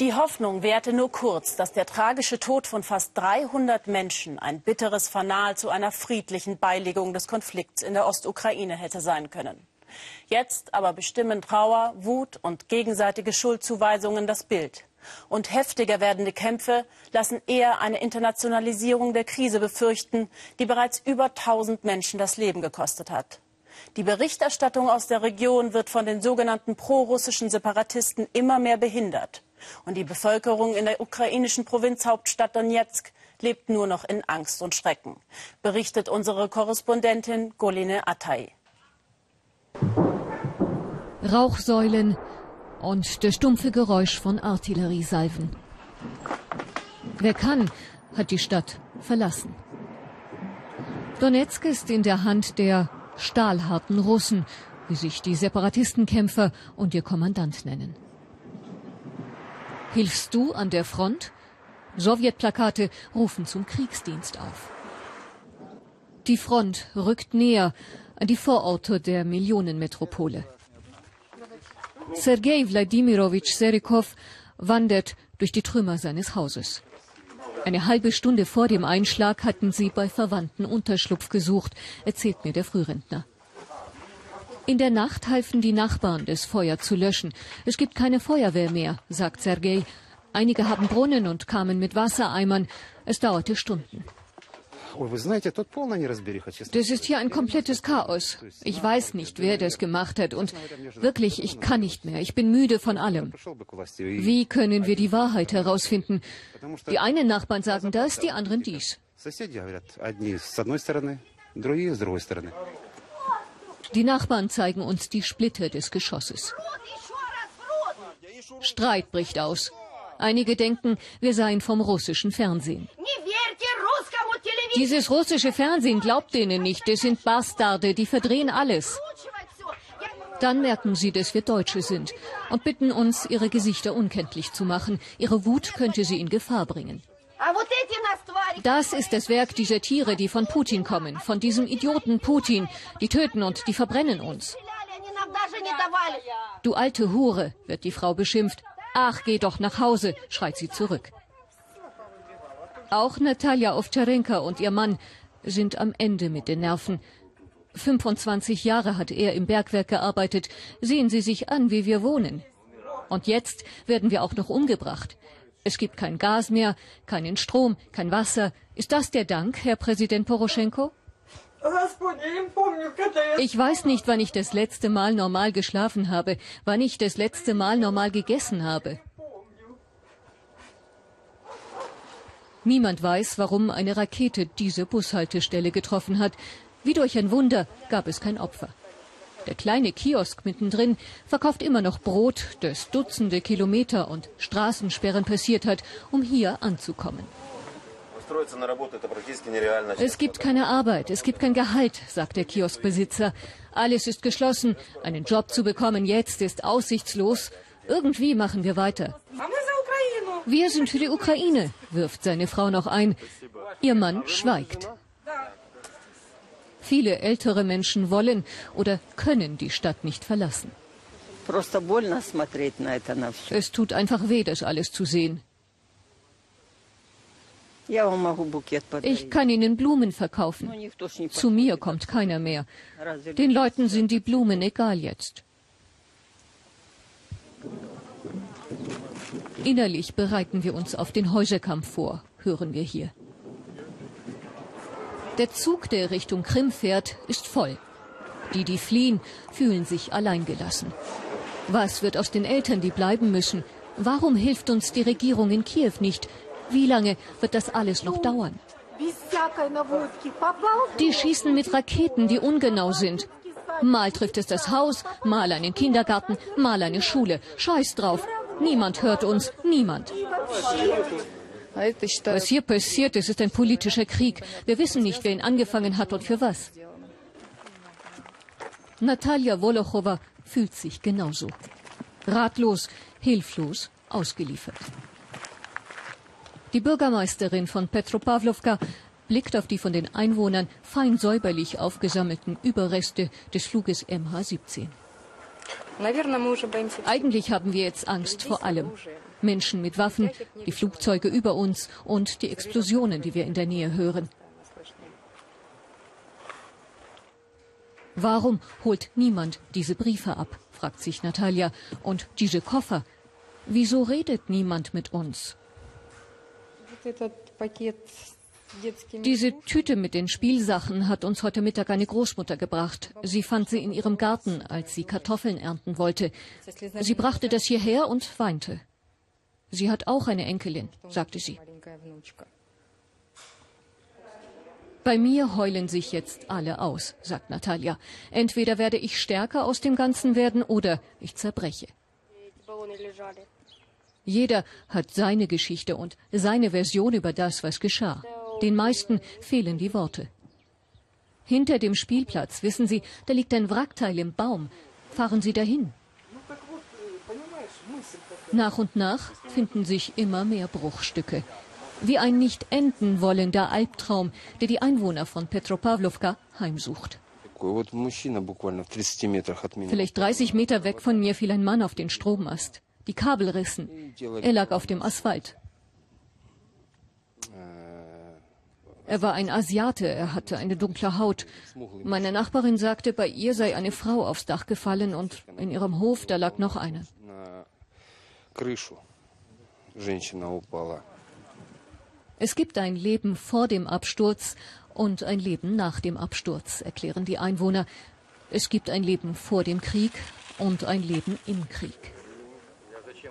Die Hoffnung währte nur kurz, dass der tragische Tod von fast 300 Menschen ein bitteres Fanal zu einer friedlichen Beilegung des Konflikts in der Ostukraine hätte sein können. Jetzt aber bestimmen Trauer, Wut und gegenseitige Schuldzuweisungen das Bild. Und heftiger werdende Kämpfe lassen eher eine Internationalisierung der Krise befürchten, die bereits über 1000 Menschen das Leben gekostet hat. Die Berichterstattung aus der Region wird von den sogenannten prorussischen Separatisten immer mehr behindert. Und die Bevölkerung in der ukrainischen Provinzhauptstadt Donetsk lebt nur noch in Angst und Schrecken, berichtet unsere Korrespondentin Goline Atay. Rauchsäulen und das stumpfe Geräusch von Artilleriesalven. Wer kann, hat die Stadt verlassen. Donetsk ist in der Hand der stahlharten Russen, wie sich die Separatistenkämpfer und ihr Kommandant nennen. Hilfst du an der Front? Sowjetplakate rufen zum Kriegsdienst auf. Die Front rückt näher an die Vororte der Millionenmetropole. Sergei Wladimirovich Serikov wandert durch die Trümmer seines Hauses. Eine halbe Stunde vor dem Einschlag hatten sie bei Verwandten Unterschlupf gesucht, erzählt mir der Frührentner. In der Nacht halfen die Nachbarn, das Feuer zu löschen. Es gibt keine Feuerwehr mehr, sagt Sergei. Einige haben Brunnen und kamen mit Wassereimern. Es dauerte Stunden. Das ist hier ein komplettes Chaos. Ich weiß nicht, wer das gemacht hat. Und wirklich, ich kann nicht mehr. Ich bin müde von allem. Wie können wir die Wahrheit herausfinden? Die einen Nachbarn sagen das, die anderen dies. Die Nachbarn zeigen uns die Splitter des Geschosses. Streit bricht aus. Einige denken, wir seien vom russischen Fernsehen. Dieses russische Fernsehen glaubt denen nicht. Das sind Bastarde, die verdrehen alles. Dann merken sie, dass wir Deutsche sind und bitten uns, ihre Gesichter unkenntlich zu machen. Ihre Wut könnte sie in Gefahr bringen. Das ist das Werk dieser Tiere, die von Putin kommen, von diesem Idioten Putin. Die töten und die verbrennen uns. Du alte Hure, wird die Frau beschimpft. Ach, geh doch nach Hause, schreit sie zurück. Auch Natalia Ovtcharenka und ihr Mann sind am Ende mit den Nerven. 25 Jahre hat er im Bergwerk gearbeitet. Sehen Sie sich an, wie wir wohnen. Und jetzt werden wir auch noch umgebracht. Es gibt kein Gas mehr, keinen Strom, kein Wasser. Ist das der Dank, Herr Präsident Poroschenko? Ich weiß nicht, wann ich das letzte Mal normal geschlafen habe, wann ich das letzte Mal normal gegessen habe. Niemand weiß, warum eine Rakete diese Bushaltestelle getroffen hat. Wie durch ein Wunder gab es kein Opfer. Der kleine Kiosk mittendrin verkauft immer noch Brot, das Dutzende Kilometer und Straßensperren passiert hat, um hier anzukommen. Es gibt keine Arbeit, es gibt kein Gehalt, sagt der Kioskbesitzer. Alles ist geschlossen. Einen Job zu bekommen jetzt ist aussichtslos. Irgendwie machen wir weiter. Wir sind für die Ukraine, wirft seine Frau noch ein. Ihr Mann schweigt. Viele ältere Menschen wollen oder können die Stadt nicht verlassen. Es tut einfach weh, das alles zu sehen. Ich kann Ihnen Blumen verkaufen. Zu mir kommt keiner mehr. Den Leuten sind die Blumen egal jetzt. Innerlich bereiten wir uns auf den Häuserkampf vor, hören wir hier. Der Zug, der Richtung Krim fährt, ist voll. Die, die fliehen, fühlen sich alleingelassen. Was wird aus den Eltern, die bleiben müssen? Warum hilft uns die Regierung in Kiew nicht? Wie lange wird das alles noch dauern? Die schießen mit Raketen, die ungenau sind. Mal trifft es das Haus, mal einen Kindergarten, mal eine Schule. Scheiß drauf. Niemand hört uns, niemand. Was hier passiert ist, ist ein politischer Krieg. Wir wissen nicht, wer ihn angefangen hat und für was. Natalia Wolochowa fühlt sich genauso. Ratlos, hilflos, ausgeliefert. Die Bürgermeisterin von Petropavlovka blickt auf die von den Einwohnern fein säuberlich aufgesammelten Überreste des Fluges MH17. Eigentlich haben wir jetzt Angst vor allem. Menschen mit Waffen, die Flugzeuge über uns und die Explosionen, die wir in der Nähe hören. Warum holt niemand diese Briefe ab, fragt sich Natalia. Und diese Koffer? Wieso redet niemand mit uns? Diese Tüte mit den Spielsachen hat uns heute Mittag eine Großmutter gebracht. Sie fand sie in ihrem Garten, als sie Kartoffeln ernten wollte. Sie brachte das hierher und weinte. Sie hat auch eine Enkelin, sagte sie. Bei mir heulen sich jetzt alle aus, sagt Natalia. Entweder werde ich stärker aus dem Ganzen werden oder ich zerbreche. Jeder hat seine Geschichte und seine Version über das, was geschah. Den meisten fehlen die Worte. Hinter dem Spielplatz, wissen Sie, da liegt ein Wrackteil im Baum. Fahren Sie dahin. Nach und nach finden sich immer mehr Bruchstücke. Wie ein nicht enden wollender Albtraum, der die Einwohner von Petropavlovka heimsucht. Vielleicht 30 Meter weg von mir fiel ein Mann auf den Stromast. Die Kabel rissen. Er lag auf dem Asphalt. Er war ein Asiate, er hatte eine dunkle Haut. Meine Nachbarin sagte, bei ihr sei eine Frau aufs Dach gefallen und in ihrem Hof, da lag noch eine. Es gibt ein Leben vor dem Absturz und ein Leben nach dem Absturz, erklären die Einwohner. Es gibt ein Leben vor dem Krieg und ein Leben im Krieg.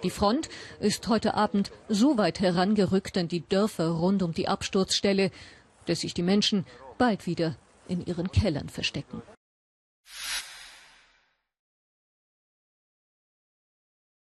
Die Front ist heute Abend so weit herangerückt an die Dörfer rund um die Absturzstelle, dass sich die Menschen bald wieder in ihren Kellern verstecken.